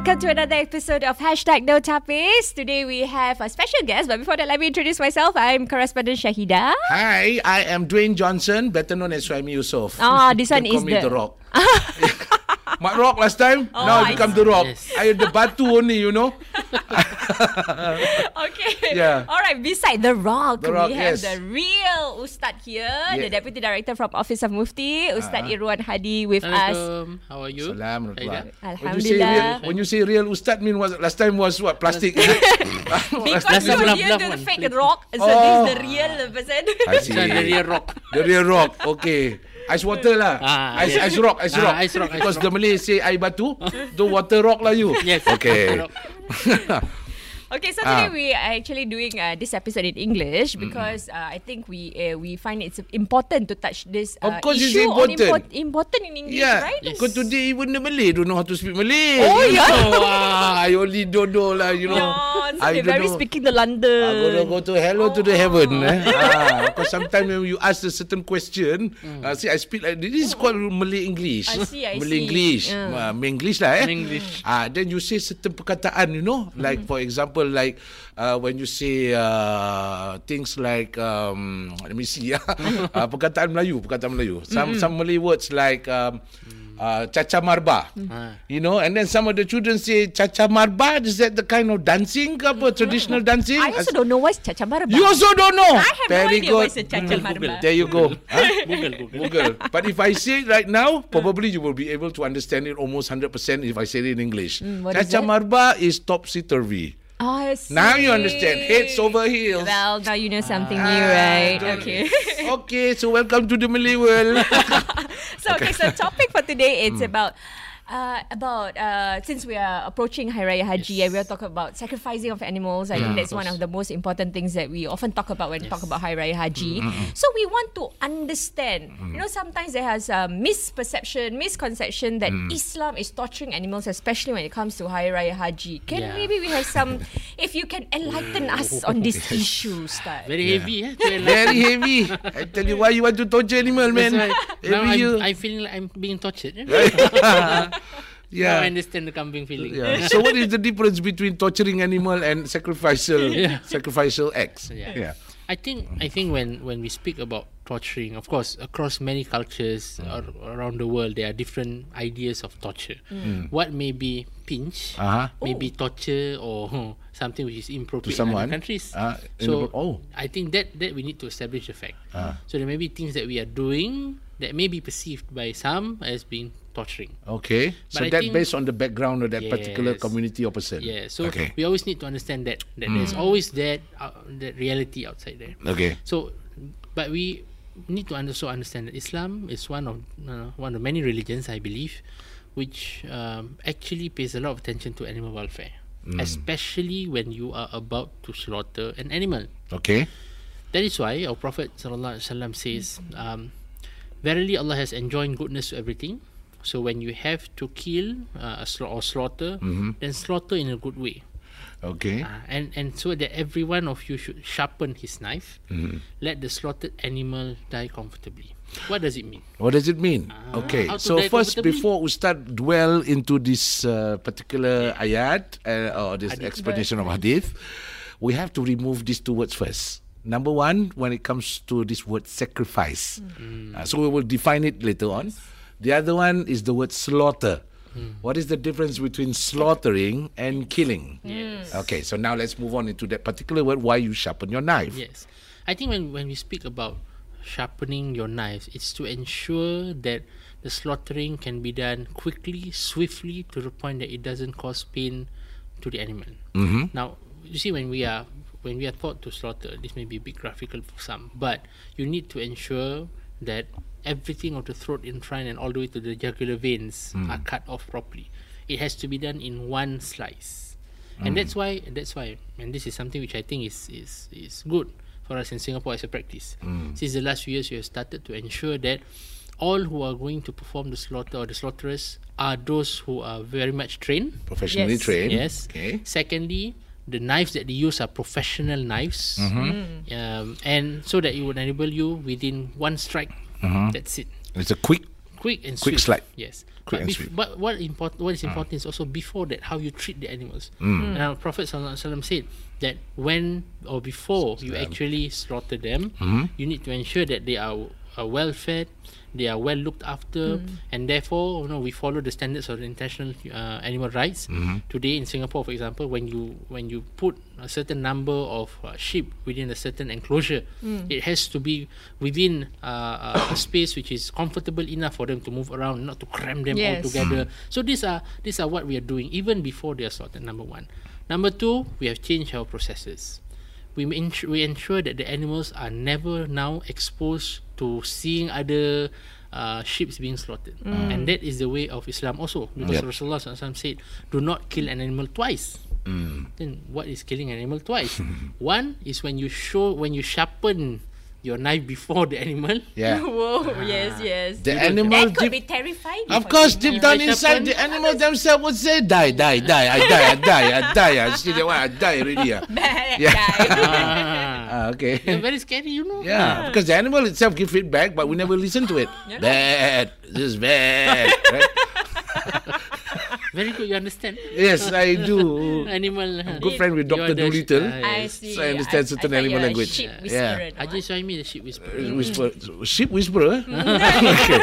welcome to another episode of Hashtag No Tapis. Today we have a special guest, but before that, let me introduce myself. I'm correspondent Shahida. Hi, I am Dwayne Johnson, better known as Swami Yusof. Ah, this You one is the- the Rock. Mak Rock last time, Oh, now I become see. the Rock. Yes. I am the batu only, you know. Okay. Yeah. All right. Beside the Rock, The Rock, we have yes. the real Ustad here, the Yeah. Deputy Director from Office of Mufti, Ustad Ah. Irwan Hadi, with us. Assalamualaikum. How are you? Salam. Haida? When you say real, Alhamdulillah. when you say real ustad mean was last time was what plastic? Because Last you were here to the fake please. rock, so this is Oh. the real person. I see. The real rock. The real rock. Okay. Ice water lah. Ah, ice, yes. ice rock, ice Ah, rock. ice rock, ice Because rock. the Malay say air batu, the water rock lah you. Yes. Okay. Okay, so today Ah. we are actually doing uh, this episode in English because uh, I think we uh, we find it's important to touch this uh, Of course it's issue on important. import- important in English, Yeah, right? because today even the Malay don't know how to speak Malay. Oh, yeah? know, ah, I only don't know lah, you know. Yeah, so I don't very know. speaking the London. I'm gonna go to hello to the heaven. Eh? ah, because sometimes when you ask a certain question, uh, see, I speak like this is called Malay English. I see, I Malay see. English. Yeah. Uh, English lah eh. English. Ah, then you say certain perkataan, you know, like for example, like uh, when you say uh, things like um, let me see, yeah, uh, perkataan Melayu, perkataan Melayu. Some Mm-hmm. some Malay words like. Um, Uh, caca marba Ah. you know and then some of the children say caca marba is that the kind of dancing ke apa traditional dancing. I also don't know what's Chacha Marba. You also don't know. I have no Very idea good. what's a Chacha Marba. There you go. Huh? Google, Google. Google. But if I say it right now, probably you will be able to understand it almost 100% if I say it in English. Mm, that? marba is topsy-turvy. Oh. Now you understand. Heads over heels. Well, now you know something new, Ah, right? Okay. okay, so welcome to the Malay world. so okay, so topic for today it's about uh, about uh, since we are approaching Hari Raya Haji and we are talking about sacrificing of animals. I think that's one of the most important things that we often talk about when we talk about Hari Raya Haji. So we want to understand. You know, sometimes there has a misperception, misconception that Islam is torturing animals, especially when it comes to Hari Raya Haji. Can Yeah. maybe we have some, if you can enlighten us on this issue, Ustaz? Very heavy, eh? Very heavy. I tell you why you want to torture animal, man. Why now year. I feel like I'm being tortured. Now yeah. I understand the kambing feeling. Yeah. so what is the difference between torturing animal and sacrificial Yeah. sacrificial acts? Yeah. yeah. I think I think when when we speak about torturing, of course, across many cultures ar- around the world, there are different ideas of torture. What may be pinch, Uh-huh. maybe torture, or huh, something which is inappropriate in someone. other countries. Ah, so oh. I think that that we need to establish the fact. So there may be things that we are doing that may be perceived by some as being torturing. Okay. So But I that based on the background of that particular community or person. Yeah, so okay. we always need to understand that that there's always that uh, that reality outside there. Okay. So, but we need to also understand that Islam is one of uh, one of many religions, I believe, which um, actually pays a lot of attention to animal welfare, especially when you are about to slaughter an animal. Okay. That is why our Prophet sallallahu alaihi wasallam says, um, "Verily Allah has enjoined goodness to everything. So when you have to kill uh, a sla- or slaughter, then slaughter in a good way." Okay. Uh, and and so that every one of you should sharpen his knife. Let the slaughtered animal die comfortably. What does it mean? What does it mean? okay. So first, before we start dwell into this uh, particular ayat uh, or this Hadith. explanation of hadith, we have to remove these two words first. Number one, when it comes to this word sacrifice, Uh, so we will define it later on. The other one is the word slaughter. What is the difference between slaughtering and killing? Yes. Okay, so now let's move on into that particular word. Why you sharpen your knife? Yes, I think when when we speak about sharpening your knives, it's to ensure that the slaughtering can be done quickly, swiftly, to the point that it doesn't cause pain to the animal. Mm-hmm. Now, you see, when we are when we are taught to slaughter, this may be a bit graphical for some, but you need to ensure that everything of the throat in front and all the way to the jugular veins are cut off properly. It has to be done in one slice and that's why that's why and this is something which I think is is is good for us in Singapore as a practice. Since the last few years, we have started to ensure that all who are going to perform the slaughter or the slaughterers are those who are very much trained. Professionally Yes. trained. Yes. Okay. Secondly, the knives that they use are professional knives, um, and so that it would enable you within one strike. That's it. It's a quick quick and Quick swift. slide. Yes. Quick but, and swift. but what important what is important is also before that how you treat the animals. Mm. Our Prophet Sallallahu Alaihi Wasallam said that when or before you actually slaughter them, Mm-hmm. you need to ensure that they are, are well fed, they are well looked after, and therefore you know we follow the standards of the international uh, animal rights. Mm-hmm. Today in Singapore, for example, when you when you put a certain number of uh, sheep within a certain enclosure, it has to be within uh, a, a space which is comfortable enough for them to move around, not to cram them all Yes. together. So these are these are what we are doing even before they are slaughtered. Number one, number two, we have changed our processes. We ensure, we ensure that the animals are never now exposed to seeing other uh, sheep being slaughtered, and that is the way of Islam also. Because Yep. Rasulullah SAW said, "Do not kill an animal twice." Then what is killing an animal twice? One is when you show when you sharpen your knife before the animal. Yeah. Whoa, yes, yes. The animal that could deep, be terrifying. of course, deep down inside, sharpen- the animal themselves would say, "Die, die, die, I die, I die, I die." I see that one, I die already. ah. Yeah. Ah. Ah, okay. They're very scary, you know. Yeah, because the animal itself give feedback, but we never listen to it. Bad. This is bad. Right? Very good, you understand. Yes, I do. Animal. Good friend with Dr. the- Doolittle. ah, I see. So I understand I- certain I animal you're a language. Sheep Yeah. whisperer, no? Haji Suhaimi, the sheep whisperer. Uh, Whisper, sheep whisperer. okay.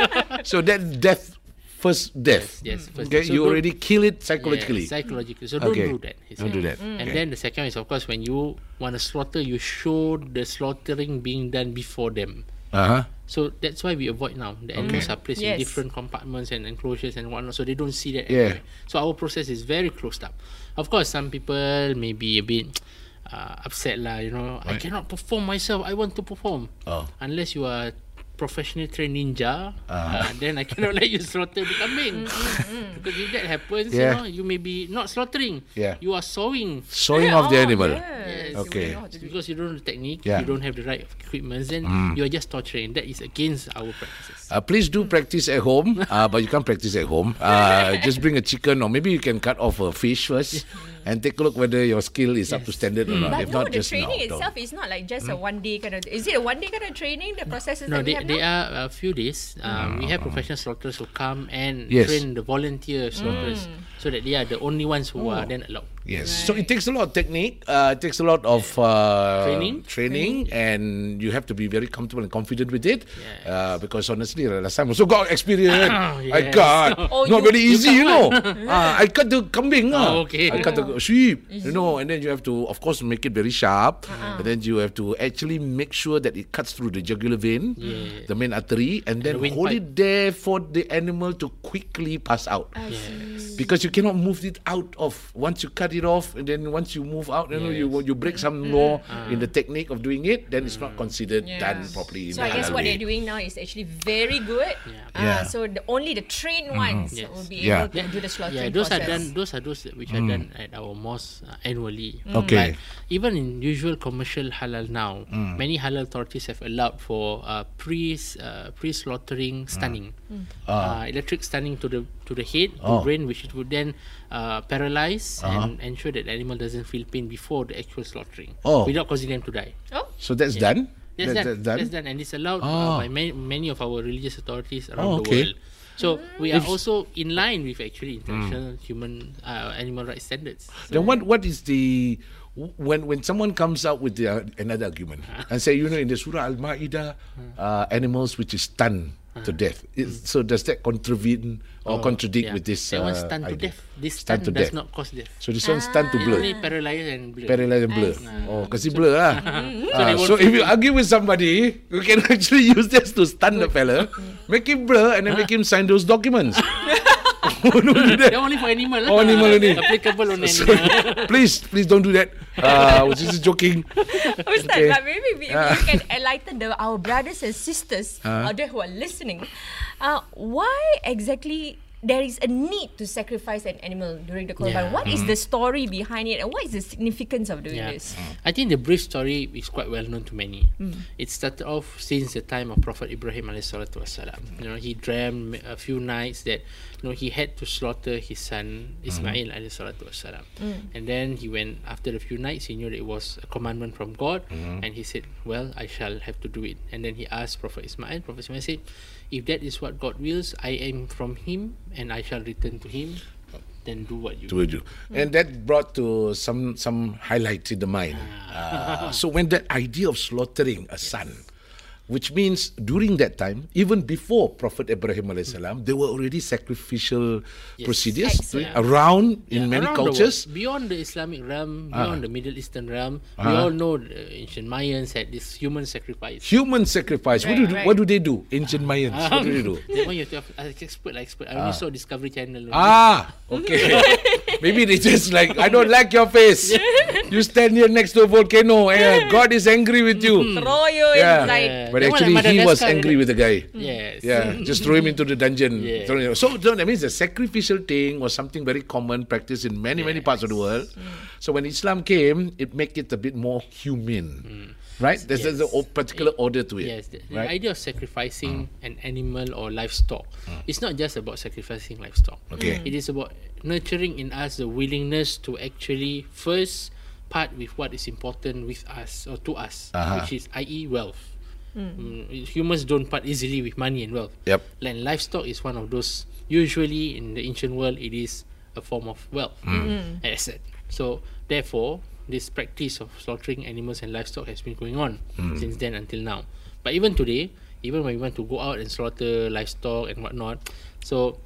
So that death, first death. Yes, first Okay, So you already kill it psychologically. Yeah, psychologically. So don't Okay. do that. Don't do that. And Okay. then the second is, of course, when you want to slaughter, you show the slaughtering being done before them. Uh huh. So that's why we avoid now. The animals are placed in Yes. different compartments and enclosures and whatnot, so they don't see that. Yeah. So our process is very closed up. Of course, some people may be a bit uh, upset lah. You know, I Right. cannot perform myself. I want to perform. Oh. Unless you are professionally trained ninja, uh, then I cannot let you slaughter the kambing. because if that happens, Yeah. you know, you may be not slaughtering. Yeah. You are sawing. Sawing off the Oh, animal. yes, you Okay. Because you don't know the technique, Yeah. you don't have the right equipment, then you are just torturing. That is against our practices. Uh, please do practice at home, uh, but you can't practice at home. Uh, just bring a chicken, or maybe you can cut off a fish first, and take a look whether your skill is up to standard or not. But if no, not, the just training no, don't. itself is not like just a one day kind of. Is it a one day kind of training? The processes No, that we they, have they now? are a few days. Um, we have professional slaughterers who come and Yes. train the volunteer slaughterers so that they are the only ones who are then allowed. Yes. So it takes a lot of technique. Uh, it takes a lot of uh, Training. training, and you have to be very comfortable and confident with it. Yes. Uh, because honestly, uh, last time also got experience. I yes. cut. Oh, Not you- very easy, you, know. uh, I cut the kambing. ah. Oh, okay. I cut the sheep. You know, and then you have to, of course, make it very sharp. Uh-uh. And then you have to actually make sure that it cuts through the jugular vein, the main artery, and then the hold windpipe. it there for the animal to quickly pass out because you cannot move it out of once you cut it off and then once you move out you know you you break some law in the technique of doing it then it's not considered done properly in So I guess halal what way. they're doing now is actually very good. Yeah. Uh, Yeah. So the, only the trained ones Yes. will be Yeah. able to do the slaughtering Yeah, those are process. done. Those are those which are done at our mosque uh, annually. Okay. But even in usual commercial halal now, many halal authorities have allowed for uh, pre uh, pre slaughtering stunning, uh, electric stunning to the to the head, Oh. to brain, which it would then uh, paralyze and ensure that the animal doesn't feel pain before the actual slaughtering, Oh. without causing them to die. Oh, so that's done That's, That- done. that's done That's done, and it's allowed Oh. uh, by many, many of our religious authorities Oh, around okay. the world. So we are also in line with actually international human uh, animal rights standards. then what what is the when when someone comes out with the, uh, another argument and say you know in the surah al-maidah uh, animals which is stunned to death is, so does that contravene or contradict Oh, Yeah. with this That uh, one stunned to idea? death. This Stunned stun to does death. not cause death. so this one stunned to It blur only paralyze and blur. Paralyzed and blur. Oh, because he blur lah. Ah, won't so if you argue with somebody, you can actually use this to stun the fella, make him blur, and then make him sign those documents. Don't do that. They're only for animal. Oh, animal only. Applicable on So, animal. please, please don't do that. Uh, I was just joking. Ustaz, Okay. but maybe we, Ah. we can enlighten the, our brothers and sisters out there who are listening. Uh, why exactly there is a need to sacrifice an animal during the Korban. Yeah. What is the story behind it and what is the significance of doing Yeah. this? I think the brief story is quite well known to many. Mm. It started off since the time of Prophet Ibrahim alayhi salatu wasalam. You know, he dreamt a few nights that you know he had to slaughter his son Ismail alayhi salatu wasalam. And then he went after a few nights he knew that it was a commandment from God and he said, Well, I shall have to do it. And then he asked Prophet Ismail, Prophet Ismail said, If that is what God wills, I am from him and I shall return to him. Then do what you to do. And that brought to some some highlights in the mind. Ah, so when that idea of slaughtering a son, which means during that time, even before Prophet Ibrahim alayhis salam, there were already sacrificial procedures Excellent. around in many Around the cultures. world, beyond the Islamic realm, beyond the Middle Eastern realm, we all know the ancient Mayans had this human sacrifice. Human sacrifice. what do Right, right. what do they do? Ancient Mayans. what do they do? That one you have to have expert, like expert. I only saw Discovery Channel. only. Ah, okay. Maybe they just like I don't like your face. You stand here next to a volcano. and God is angry with you. Throw you Yeah. inside. Yeah. But actually, he was angry with the guy. Yes. Yeah, just throw him into the dungeon. Yeah. Him- So, so that means the sacrificial thing was something very common practice in many, many parts of the world. So when Islam came, it made it a bit more humane. Right? There's, there's a Yes. o- particular order to it. Yes, the, the right? idea of sacrificing mm. an animal or livestock, mm. it's not just about sacrificing livestock. Okay. It is about nurturing in us the willingness to actually first part with what is important with us or to us, Uh-huh. which is i.e. wealth. Hmm. Mm, humans don't part easily with money and wealth. Yep. And livestock is one of those. Usually in the ancient world, it is a form of wealth, hmm. hmm. an asset. So therefore, this practice of slaughtering animals and livestock has been going on hmm. since then until now. But even today, even when we want to go out and slaughter livestock and whatnot, so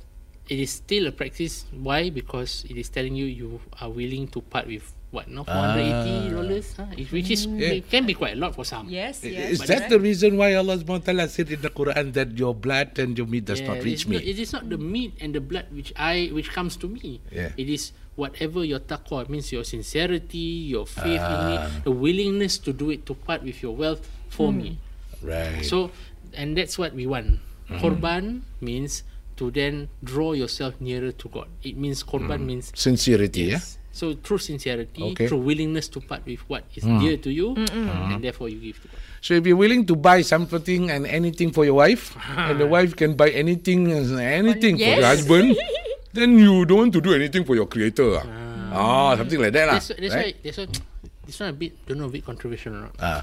it is still a practice. Why? Because it is telling you you are willing to part with what now four hundred eighty ah. dollars, huh? which is hmm. Yeah. it can be quite a lot for some. Yes, yes. Is but that right. the reason why Allah subhanahu wa said in the Quran that your blood and your meat does Yeah, not reach it's me? Not, it is not the meat and the blood which I which comes to me. Yeah. It is whatever your taqwa means your sincerity, your faith in me, Ah. the willingness to do it to part with your wealth for me. right. So and that's what we want. Mm-hmm. Korban means to then draw yourself nearer to God. It means korban means Sincerity, yeah? yes. So through sincerity, Okay. through willingness to part with what is dear to you, and therefore you give to God. So if you're willing to buy something and anything for your wife, and the wife can buy anything and anything for the Yes. husband, then you don't want to do anything for your creator. Ah, something like that. lah, That's, that's right? why that's why this one a bit don't know a bit controversial or not. Ah.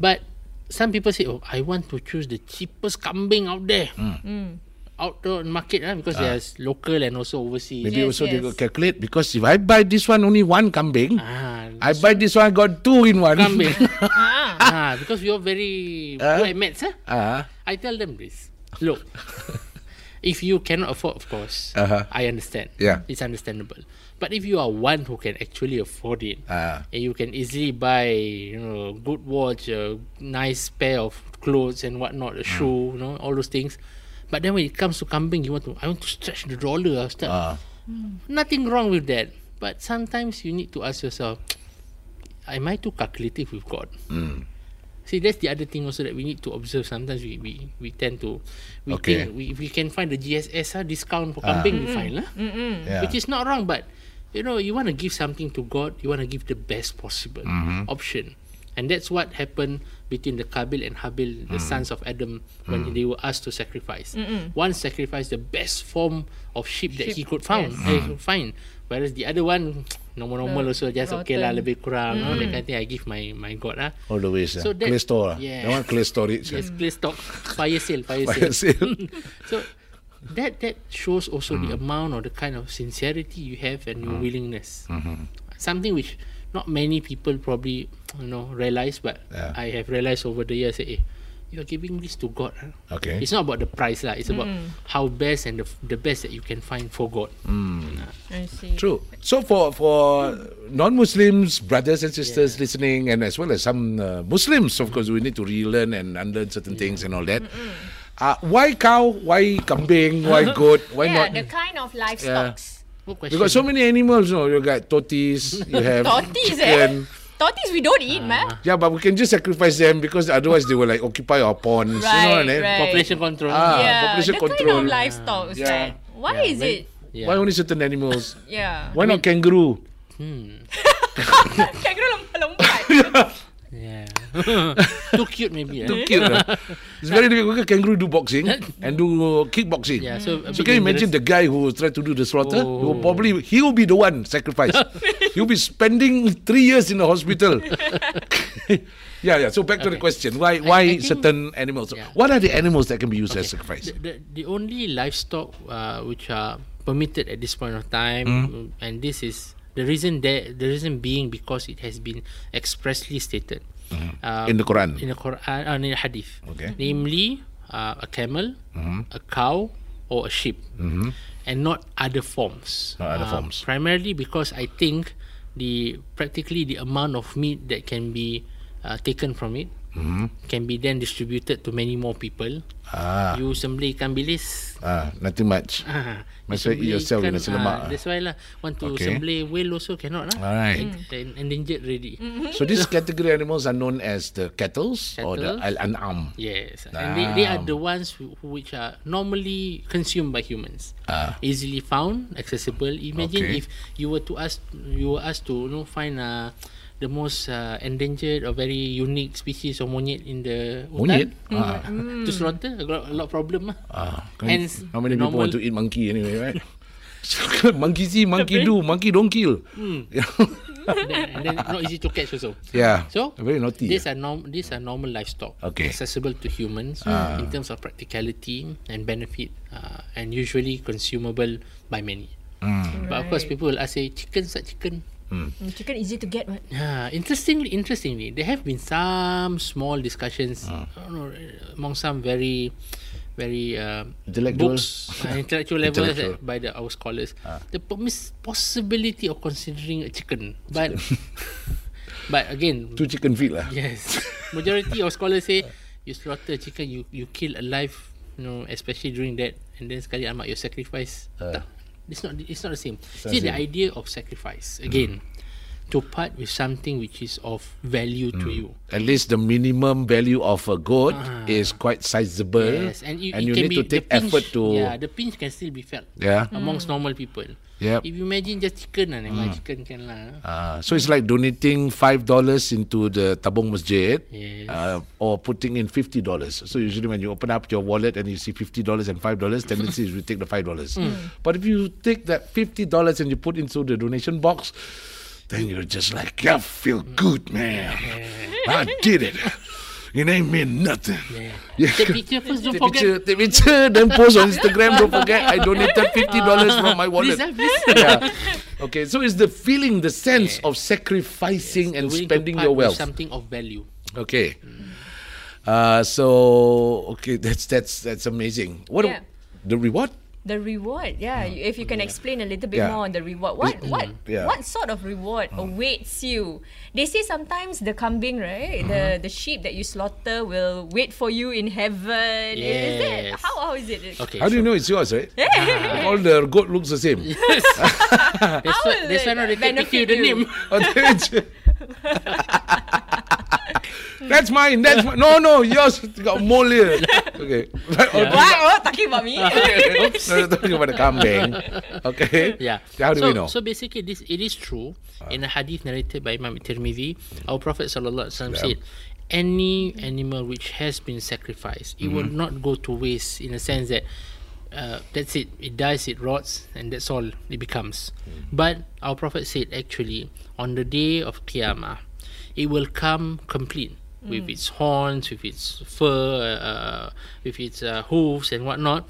But some people say, "Oh, I want to choose the cheapest kambing out there, out there in market, ah, because there's local and also overseas." Maybe Yes, also they yes. got calculate because if I buy this one only one kambing, Ah, I buy this one got two in one. kambing. Ah. ah, because you're very Ah. good at maths, huh? Ah, I tell them this. Look, if you cannot afford, of course, Uh-huh. I understand. Yeah. it's understandable. But if you are one who can actually afford it, Ah. and you can easily buy, you know, good watch, a nice pair of clothes and whatnot, a shoe, you know, all those things. But then when it comes to kambing, you want to, I want to stretch the dollar. I start, ah. Nothing wrong with that. But sometimes you need to ask yourself, am I too calculative with God? See, that's the other thing also that we need to observe. Sometimes we, we, we tend to, we Okay. think, we, if we can find the GSS ah, discount for kambing, we find lah. Yeah. Which is not wrong, but you know, you want to give something to God, you want to give the best possible Mm-hmm. option. And that's what happened between the Kabil and Habil, the Mm. sons of Adam, when they were asked to sacrifice. One sacrificed the best form of sheep, that he Sheep, could found, yes. uh, he could find. Whereas the other one, normal-normal also just okay lah, rotten. lebih kurang. Mm. That kind of thing I give my my God ah. All the ways. So that- clay store. yeah. That one clay storage. Yes, clear stock, fire sale, fire, Fire sale. sale. So that that shows also Mm. the amount or the kind of sincerity you have and your willingness. Mm-hmm. Something which not many people probably you know realize, but Yeah. I have realized over the years. Eh, you are giving this to God. huh? Okay. It's not about the price lah. It's about how best and the, f- the best that you can find for God. I see. True. So for for non-Muslims, brothers and sisters listening, and as well as some uh, Muslims, of course, we need to relearn and unlearn certain things and all that. Uh, why cow? Why kambing? Why goat? Why yeah, not? the kind of livestock. What You got so many animals. No, you got tortoise. You have Tortoise, chicken. eh? Tortoise we don't eat, man. Yeah, but we can just sacrifice them because otherwise they will like occupy our ponds. you know Right, what I mean? right. population control. Ah, yeah, population the control. kind of livestock, Yeah. right? Why Yeah, is when- it? Yeah. Why only certain animals? Yeah. Why not kangaroo? Hmm. Kangaroo lompat-lompat. Yeah. Too cute maybe. Too eh? cute. ah. It's very difficult. because Kangaroo do boxing and do kickboxing. Yeah, so a So can you imagine the guy who tried to do the slaughter? He will Oh. probably he will be the one sacrificed. He'll be spending three years in the hospital. yeah, yeah. So back to the question: Why why I think- certain animals? Yeah. What are the animals that can be used as sacrifice? The, the, the only livestock uh, which are permitted at this point of time, Hmm. and this is the reason that the reason being because it has been expressly stated uh, In the Quran. in the Quran uh, in the Hadith, Okay. namely uh, a camel, Mm-hmm. a cow, or a sheep, and not other forms. Not other Uh, forms. Primarily because I think the practically the amount of meat that can be uh, taken from it can be then distributed to many more people. Ah, You sembelih ikan bilis. ah, nothing much. Ah, well eat yourself with nasi lemak, ah. That's why lah. Want to Okay. sembelih whale also cannot lah. Alright. En- endangered already. So these category animals are known as the cattles or the al-an'am. Yes, and they, they are Ah. the ones who, which are normally consumed by humans, Ah. easily found, accessible. Imagine Okay. if you were to ask, you were asked to you know find uh, the most uh, endangered or very unique species of monyet in the Monyet? hutan, Ah. to slaughter, a lot, a lot of problem lah. Ah, kan, Hence, how many people want normal- to eat monkey anyway, right? monkey see, monkey do, monkey don't kill. and then, and then not easy to catch also. yeah. So very naughty. These are norm these are normal livestock, Okay. accessible to humans in terms of practicality and benefit, uh, and usually consumable by many. But of course, Right. people will ask, say, chicken, such chicken. Mm, Chicken easy to get, what? Yeah, interestingly, interestingly, there have been some small discussions I don't know, among some very, very uh, Intellectual. books, uh, intellectual levels Intellectual. uh, by the our scholars. The permis- possibility of considering a chicken, but but again, Two chicken feet lah. Yes. Majority of scholars say you slaughter chicken, you you kill alive, you know, especially during that, and then sekali amat your sacrifice. Uh. tak. It's not it's not the same. not See the same. idea of sacrifice again. To part with something which is of value to you. At least the minimum value of a goat is quite sizable, Yes, and you, it you need be to take pinch, effort to. yeah, the pinch can still be felt Yeah. amongst normal people. Yep. If you imagine just chicken lah, mm. chicken can lah. Uh, so it's like donating five dollars into the tabung masjid, Yes. uh, or putting in fifty dollars. So usually when you open up your wallet and you see fifty dollars and five dollars, tendency is you take the five dollars. But if you take that fifty dollars and you put into the donation box, then you're just like, I feel good, man. I did it. It ain't mean nothing. Yeah. Take picture first, don't Take forget. picture, take picture, then post on Instagram. Don't forget, I donated fifty dollars from my wallet. Please, ah, please. yeah. Okay, so it's the feeling, the sense of sacrificing and spending your with wealth. Something of value. Okay. Uh, so okay, that's that's that's amazing. What Yeah. the reward? The reward, yeah. you- If you can explain a little bit Yeah. more on the reward, what what Yeah. what sort of reward awaits you? They say sometimes the kambing, right, the the sheep that you slaughter will wait for you in heaven. Is that Yes. how how is it? Okay. How do you know it's yours, right? All the goat looks the same. That's How why, will that's why it they picture the you? name. That's That's mine. That's my, no, no. Yours got mole here. Okay. Oh, What? Oh, talking about me? Oops. No, we're talking about the kambing. Okay. Yeah. How do so, we know? So basically, this it is true. In a hadith narrated by Imam Tirmidhi, our Prophet sallallahu alaihi wasallam said, any animal which has been sacrificed, it will Mm-hmm. not go to waste. In a sense that. Uh, that's it. It dies, it rots, and that's all it becomes. Mm. But our Prophet said, actually, on the day of Qiyamah, it will come complete with its horns, with its fur, uh, with its uh, hooves and whatnot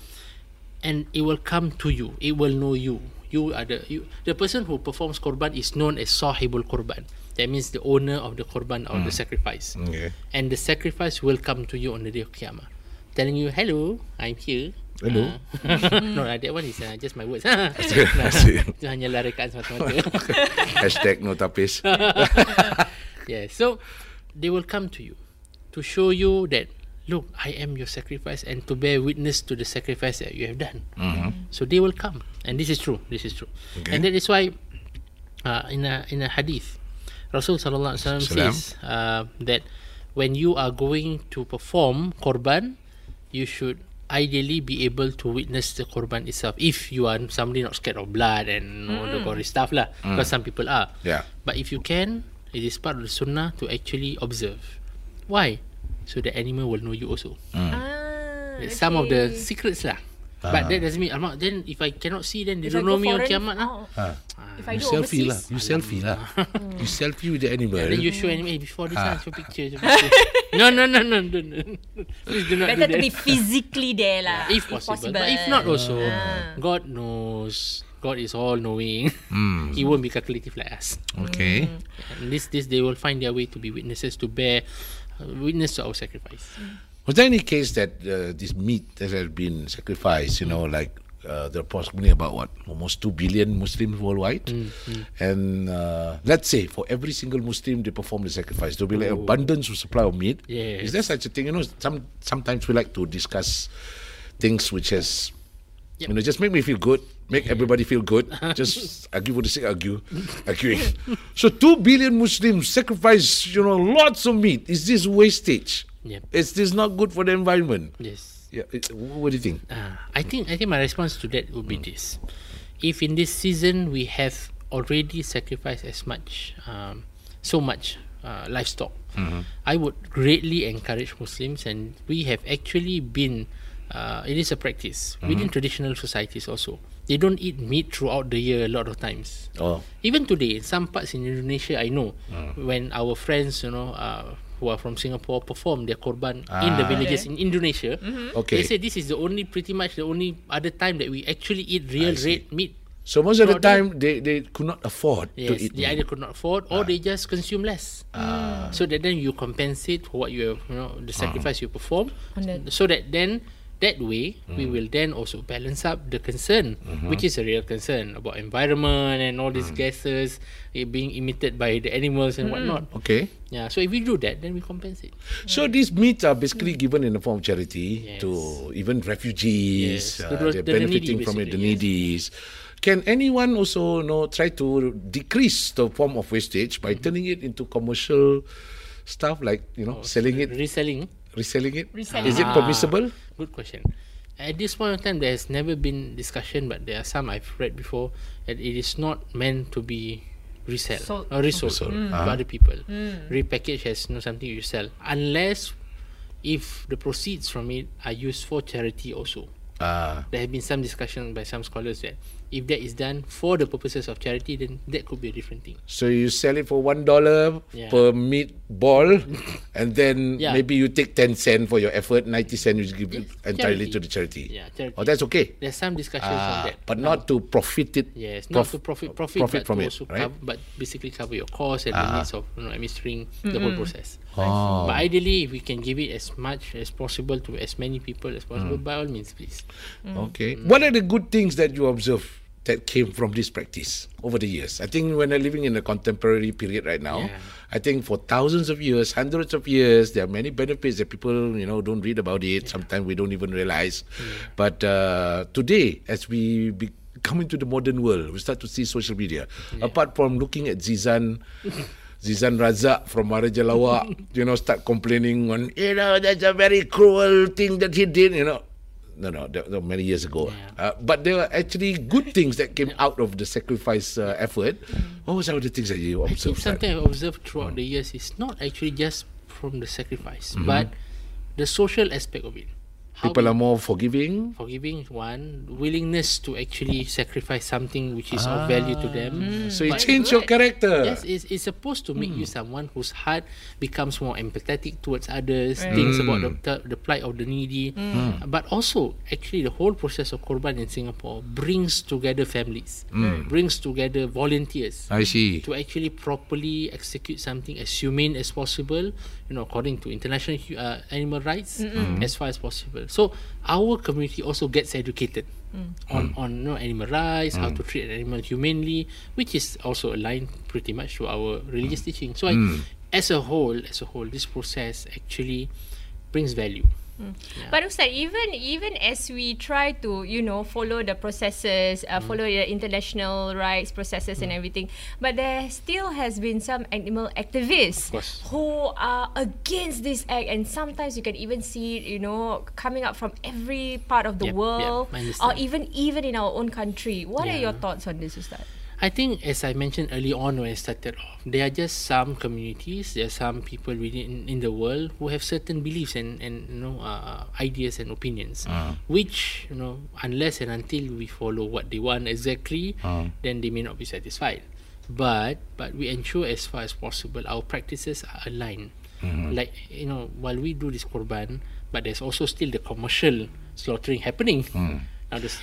and it will come to you. It will know you. You are the you, the person who performs korban is known as sahibul korban. That means the owner of the korban or the sacrifice. Okay. And the sacrifice will come to you on the day of Qiyamah, telling you, "Hello, I'm here." Hello. Uh, no, that one is uh, just my words. itu hanyalah rekaan semata-mata. Hashtag no tapis. yeah, so they will come to you to show you that look, I am your sacrifice and to bear witness to the sacrifice that you have done. So they will come, and this is true. This is true, Okay. and that is why uh, in a in a hadith, Rasul sallallahu alaihi wasallam says uh, that when you are going to perform korban, you should ideally be able to witness the korban itself. If you are somebody not scared of blood and all the gory stuff lah. Because some people are. Yeah. but if you can it is part of the sunnah to actually observe why so the animal will know you also Ah, That's some of the secrets lah but that doesn't mean I'm not then if I cannot see then they If don't know me on kiamat lah Ah. If I You selfie lah. You selfie lah. you selfie with the animal. And then you show anime before this one, show picture, show picture. no, no, no, no, no, no. Please do not better do to that. be physically there lah. if possible. But if not also, Ah. God knows. God is all knowing. Hmm. he won't be calculative like us. Okay. And this this they will find their way to be witnesses to bear uh, witness to our sacrifice. Was there any case that uh, this meat that has been sacrificed, you know, like uh, there are possibly about what almost two billion Muslims worldwide, and uh, let's say for every single Muslim they perform the sacrifice, there'll be like abundance of supply of meat. Yes. Is there such a thing? You know, some sometimes we like to discuss things which has, Yep. you know, just make me feel good, make everybody feel good. just argue for the sake of argue, arguing. so two billion Muslims sacrifice, you know, lots of meat. Is this wastage? Yep. Is this not good for the environment? Yes. Yeah. It, what do you think? Uh, I think I think my response to that would be this: if in this season we have already sacrificed as much, um, so much uh, livestock, I would greatly encourage Muslims, and we have actually been. Uh, it is a practice within traditional societies also. They don't eat meat throughout the year a lot of times. Oh, Even today, some parts in Indonesia, I know when our friends, you know, uh, who are from Singapore perform their korban in the Ah. villages in Indonesia, Okay. they say this is the only, pretty much the only other time that we actually eat real red meat. so most of the time they, they could not afford to Yes, eat they meat. either could not afford or they just consume less. So that then you compensate for what you have, you know, the sacrifice you perform. So that then that way we will then also balance up the concern, which is a real concern about environment and all these gases eh, being emitted by the animals and whatnot. Okay. Yeah. So if we do that, then we compensate. So these meats are basically given in the form of charity Yes. to even refugees. Yes. Uh, To those- they're the needy, benefiting from it, the basically, needies. Can anyone also you know, try to decrease the form of wastage by Mm-hmm. turning it into commercial stuff like you know selling it, Reselling. Reselling it? Reselling. Is it Ah, permissible? Good question. At this point in time, there has never been discussion, but there are some I've read before that it is not meant to be resell Sold. or resold Resold. to Ah. other people. Repackage has no something you sell unless if the proceeds from it are used for charity also. Ah, There have been some discussion by some scholars that if that is done for the purposes of charity, then that could be a different thing. so you sell it for one dollar Yeah. per meat ball, and then Yeah. maybe you take ten cent for your effort, ninety cent you give Yes, entirely charity. to the charity. Yeah, charity. Oh, that's okay. There's some discussions on Ah, that. but not to profit it. Yes, not prof- to profit profit, profit but from it, also right? cover, but basically cover your costs and the Ah. needs of you know administering the whole process. Oh. But ideally, if we can give it as much as possible to as many people as possible, Mm. by all means, please. Okay. What are the good things that you observe that came from this practice over the years? I think when we're living in a contemporary period right now, Yeah. I think for thousands of years, hundreds of years, there are many benefits that people, you know, don't read about it. Sometimes we don't even realize. But uh, today, as we be, come into the modern world, we start to see social media. Apart from looking at Zizan. Zizan Razak from Maharaja Lawak, you know, start complaining on, you know, that's a very cruel thing that he did, you know. No, no, that, that many years ago. Uh, but there were actually good things that came out of the sacrifice uh, effort. What was some of the things that you I think observed? something I've observed throughout the years is not actually just from the sacrifice, but the social aspect of it. How People we- are more forgiving. forgiving is one willingness to actually sacrifice something which is of value to them. So it But- changed your character. Yes, it's, it's supposed to make you someone whose heart becomes more empathetic towards others, thinks about the, the, the plight of the needy. But also, actually, the whole process of Korban in Singapore brings together families, brings together volunteers I see. to actually properly execute something as humane as possible, you know, according to international uh, animal rights, as far as possible. So our community also gets educated on on you know, animal rights, how to treat an animal humanely, which is also aligned pretty much to our religious teaching. So, I, as a whole, as a whole, this process actually brings value. Mm. Yeah. But Ustaz, even even as we try to you know follow the processes, uh, follow the international rights processes and everything, but there still has been some animal activists who are against this act, and sometimes you can even see it, you know, coming up from every part of the yep, world, I or even even in our own country. What are your thoughts on this, Ustaz? I think, as I mentioned early on when I started off, there are just some communities, there are some people within in the world who have certain beliefs and, and you know uh, ideas and opinions, which you know unless and until we follow what they want exactly, then they may not be satisfied. But but we ensure as far as possible our practices are aligned. Like you know, while we do this korban, but there's also still the commercial slaughtering happening. Slaughter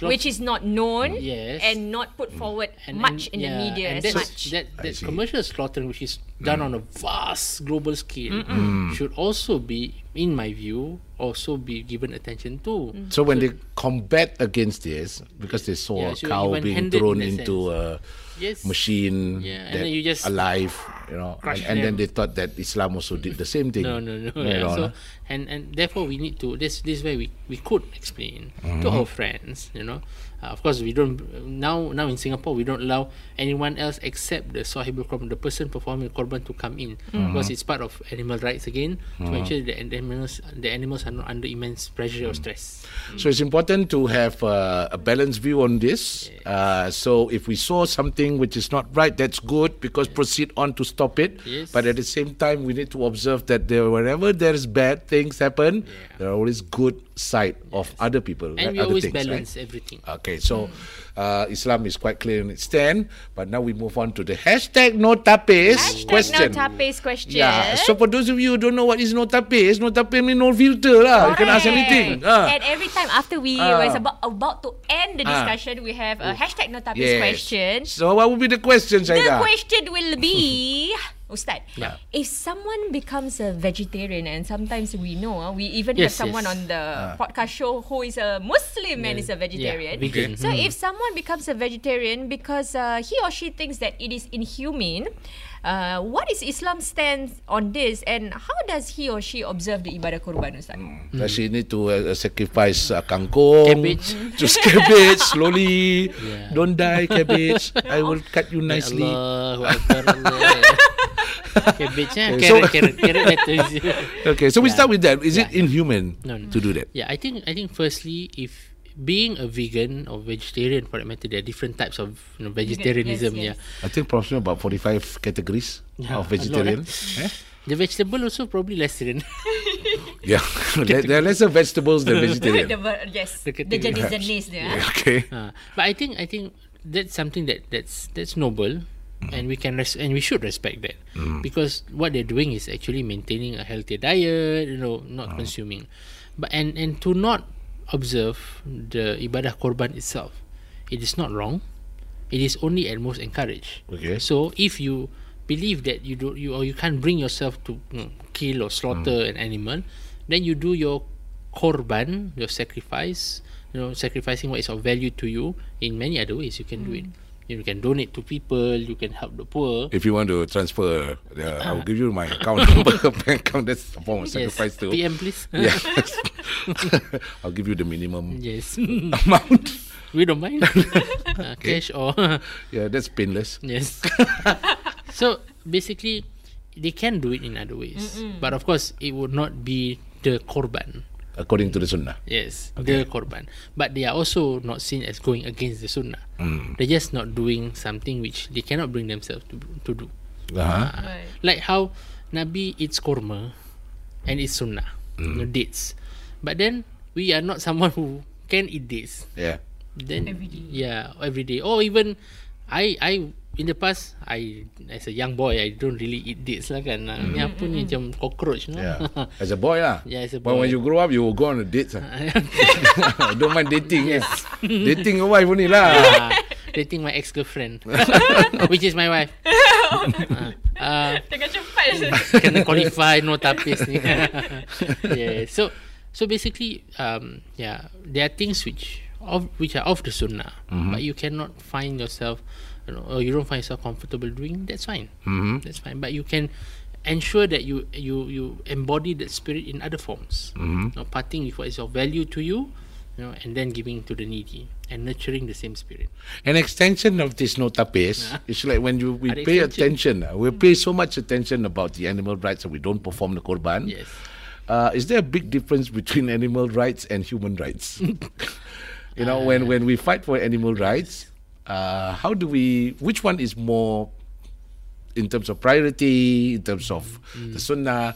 Which is not known Yes. and not put mm. forward and, much and- in the media and as that's- much. That, that commercial slaughtering, which is done mm. on a vast global scale, mm. should also be, in my view, also be given attention to. So when they combat against this, because they saw Yeah, a cow being thrown in that into a Yes. machine Yeah, and that then you just alive, you know, and, and then they thought that Islam also did the same thing. No, no, no. You Yeah. know, So, no? And and therefore we need to. This this way we we could explain to Mm-hmm. our friends. You know, uh, of course we don't now now in Singapore we don't allow anyone else except the sahibul korban, the person performing korban to come in Mm-hmm. because it's part of animal rights again to ensure that the animals the animals are not under immense pressure or stress. So it's important to have uh, a balanced view on this. Uh, so if we saw something which is not right, that's good because proceed on to stop it. Yes. But at the same time, we need to observe that there, wherever there is bad things happen, there are always good side of other people, And right? we other always things, right? balance everything. Okay, so uh, Islam is quite clear in its stand, but now we move on to the hashtag no tapis Hashtag question. no tapis question. Yeah, so for those of you who don't know what is no tapis, no tapis means no filter lah. You can ask anything. Ah. And every time after we Ah. was about about to end the Ah. discussion, we have a hashtag no tapis Yes. question. So what would be the question, The Saida? question will be, Ustaz, Yeah. if someone becomes a vegetarian, and sometimes we know, uh, we even Yes, have someone yes. on the podcast show who is a Muslim and is a vegetarian. Yeah, vegan. So Hmm. if someone becomes a vegetarian because uh, he or she thinks that it is inhumane, uh, what is Islam's stance on this, and how does he or she observe the ibadah kurban, Ustaz? Does she need to uh, sacrifice uh, kangkong? Cabbage. Just cabbage, slowly. Yeah. Don't die, cabbage. I will cut you nicely. Allah, Akbar, Allah. Cabbage, eh? Okay, so- Carrot, carrot, carrot. Okay, so we Yeah. start with that. Is it Yeah. inhuman No, no. to do that? Yeah, I think I think firstly, if being a vegan or vegetarian for that matter, there are different types of you know, vegetarianism. yes. Yeah, I think probably about 45 categories Yeah, of a lot, vegetarian. Eh? the vegetable also probably less than Yeah, there, there are lesser vegetables than the, vegetarian. ver- yes, The the, jenis-jenis dia. Yeah, okay. Uh, but I think I think that's something that that's that's noble, and we can res- and we should respect that because what they're doing is actually maintaining a healthier diet, you know, not consuming, but and and to not observe the ibadah korban itself, it is not wrong. It is only at most encouraged. Okay. So if you believe that you do you or you can't bring yourself to you know, kill or slaughter an animal, then you do your korban, your sacrifice, you know, sacrificing what is of value to you in many other ways. You can do it. You can donate to people. You can help the poor. If you want to transfer, uh, I'll give you my account number, bank account. That's a form of sacrifice too. PM please. Yeah. I'll give you the minimum yes. amount. we don't mind. uh, cash or Yeah, that's painless. yes. so basically, they can do it in other ways, but of course, it would not be the korban. According to the Sunnah. Yes, the korban. But they are also not seen as going against the sunnah. They're just not doing something which they cannot bring themselves to to do. Uh-huh. Right. Like how Nabi eats korma and eats sunnah, you know, dates. But then we are not someone who can eat dates. Yeah. Then Every day. yeah, every day. Or even I I in the past I as a young boy I don't really eat dates lah kan. Mm. Ni apa ni macam cockroach no. Yeah. As a boy lah. Yeah, as a But when boy. you grow up, you will go on a date. lah. Don't mind dating. Yes. dating a wife only lah. Ah, dating my ex-girlfriend which is my wife Ah, ah, Tengah cepat. kena qualify no tapis ni yeah so so basically um yeah there are things which of which are off the sunnah but you cannot find yourself you know or you don't find yourself comfortable doing that's fine Mhm. that's fine but you can ensure that you you you embody that spirit in other forms. Mm-hmm. You know, parting with what is of value to you, you know, and then giving to the needy and nurturing the same spirit. An extension of this nota base is like when you we Ada pay extension. attention, uh, we pay so much attention about the animal rights and we don't perform the korban. Yes. Uh, is there a big difference between animal rights and human rights? you know, when when we fight for animal rights, uh, how do we? Which one is more? In terms of priority, in terms of the sunnah,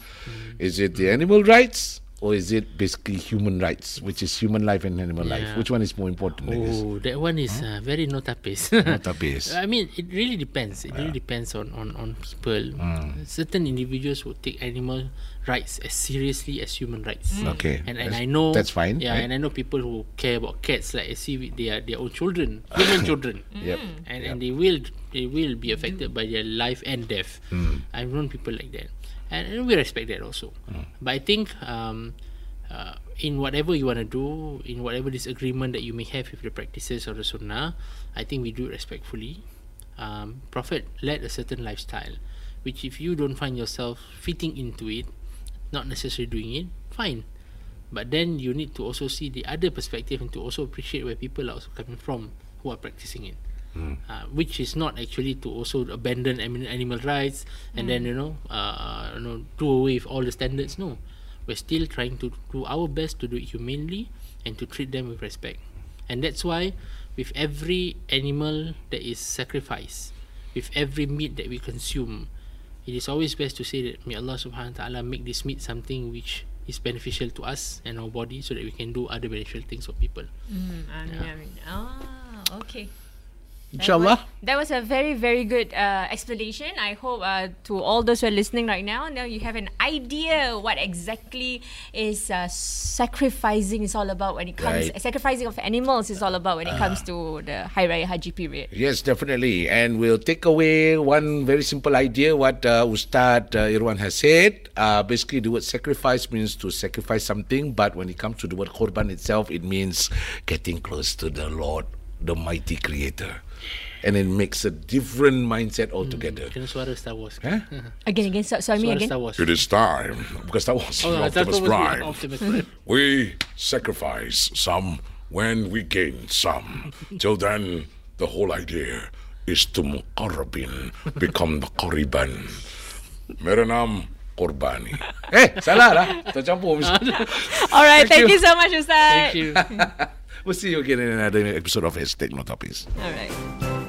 is it the animal rights or is it basically human rights, which is human life and animal life? Which one is more important? I? Oh, that one is uh, very nota base. Nota base. I mean, it really depends. It really depends on on on people. Hmm. Certain individuals would take animal rights as seriously as human rights. Okay, And and that's- I know that's fine, Yeah, right? and I know people who care about cats like as if they are their own children, human children. Yep. And and they will they will be affected by their life and death. Hmm. I've known people like that, and, and we respect that also. Hmm. But I think. Um, uh, in whatever you want to do, in whatever disagreement that you may have with the practices of the Sunnah, I think we do it respectfully. Um, Prophet led a certain lifestyle, which if you don't find yourself fitting into it, not necessarily doing it, fine. But then you need to also see the other perspective and to also appreciate where people are also coming from who are practicing it. Uh, which is not actually to also abandon anim- animal rights and then you know uh, you know do away with all the standards. No, we're still trying to do our best to do it humanely and to treat them with respect. And that's why with every animal that is sacrificed, with every meat that we consume, it is always best to say that may Allah subhanahu wa ta'ala make this meat something which is beneficial to us and our body so that we can do other beneficial things for people. Mm, Amin, amin. Ah, okay. That Inshallah. was- That was a very, very good uh, explanation. I hope uh, to all those who are listening right now, now you have an idea what exactly is uh, sacrificing is all about when it comes. Right. Sacrificing of animals is all about when it comes to the Hari Raya Haji period. Yes, definitely. And we'll take away one very simple idea what uh, Ustad uh, Irwan has said. Uh, basically, the word sacrifice means to sacrifice something, but when it comes to the word korban itself, it means getting close to the Lord, the mighty creator. And it makes a different mindset altogether. Kena suara Star Wars. Huh? Again, again, so, so I mean again. Star Wars. It is time, because that was Oh, no, Optimus Prime. Optimus Prime. We sacrifice some when we gain some. Till then, the whole idea is to muqarrabin become the qariban. Mera naam Qurbani. Eh, salah lah. Tercampur. All right, thank, Thank you. you. so much, Ustaz. Thank you. we'll see you again in another episode of Hashtag No Topics. All right.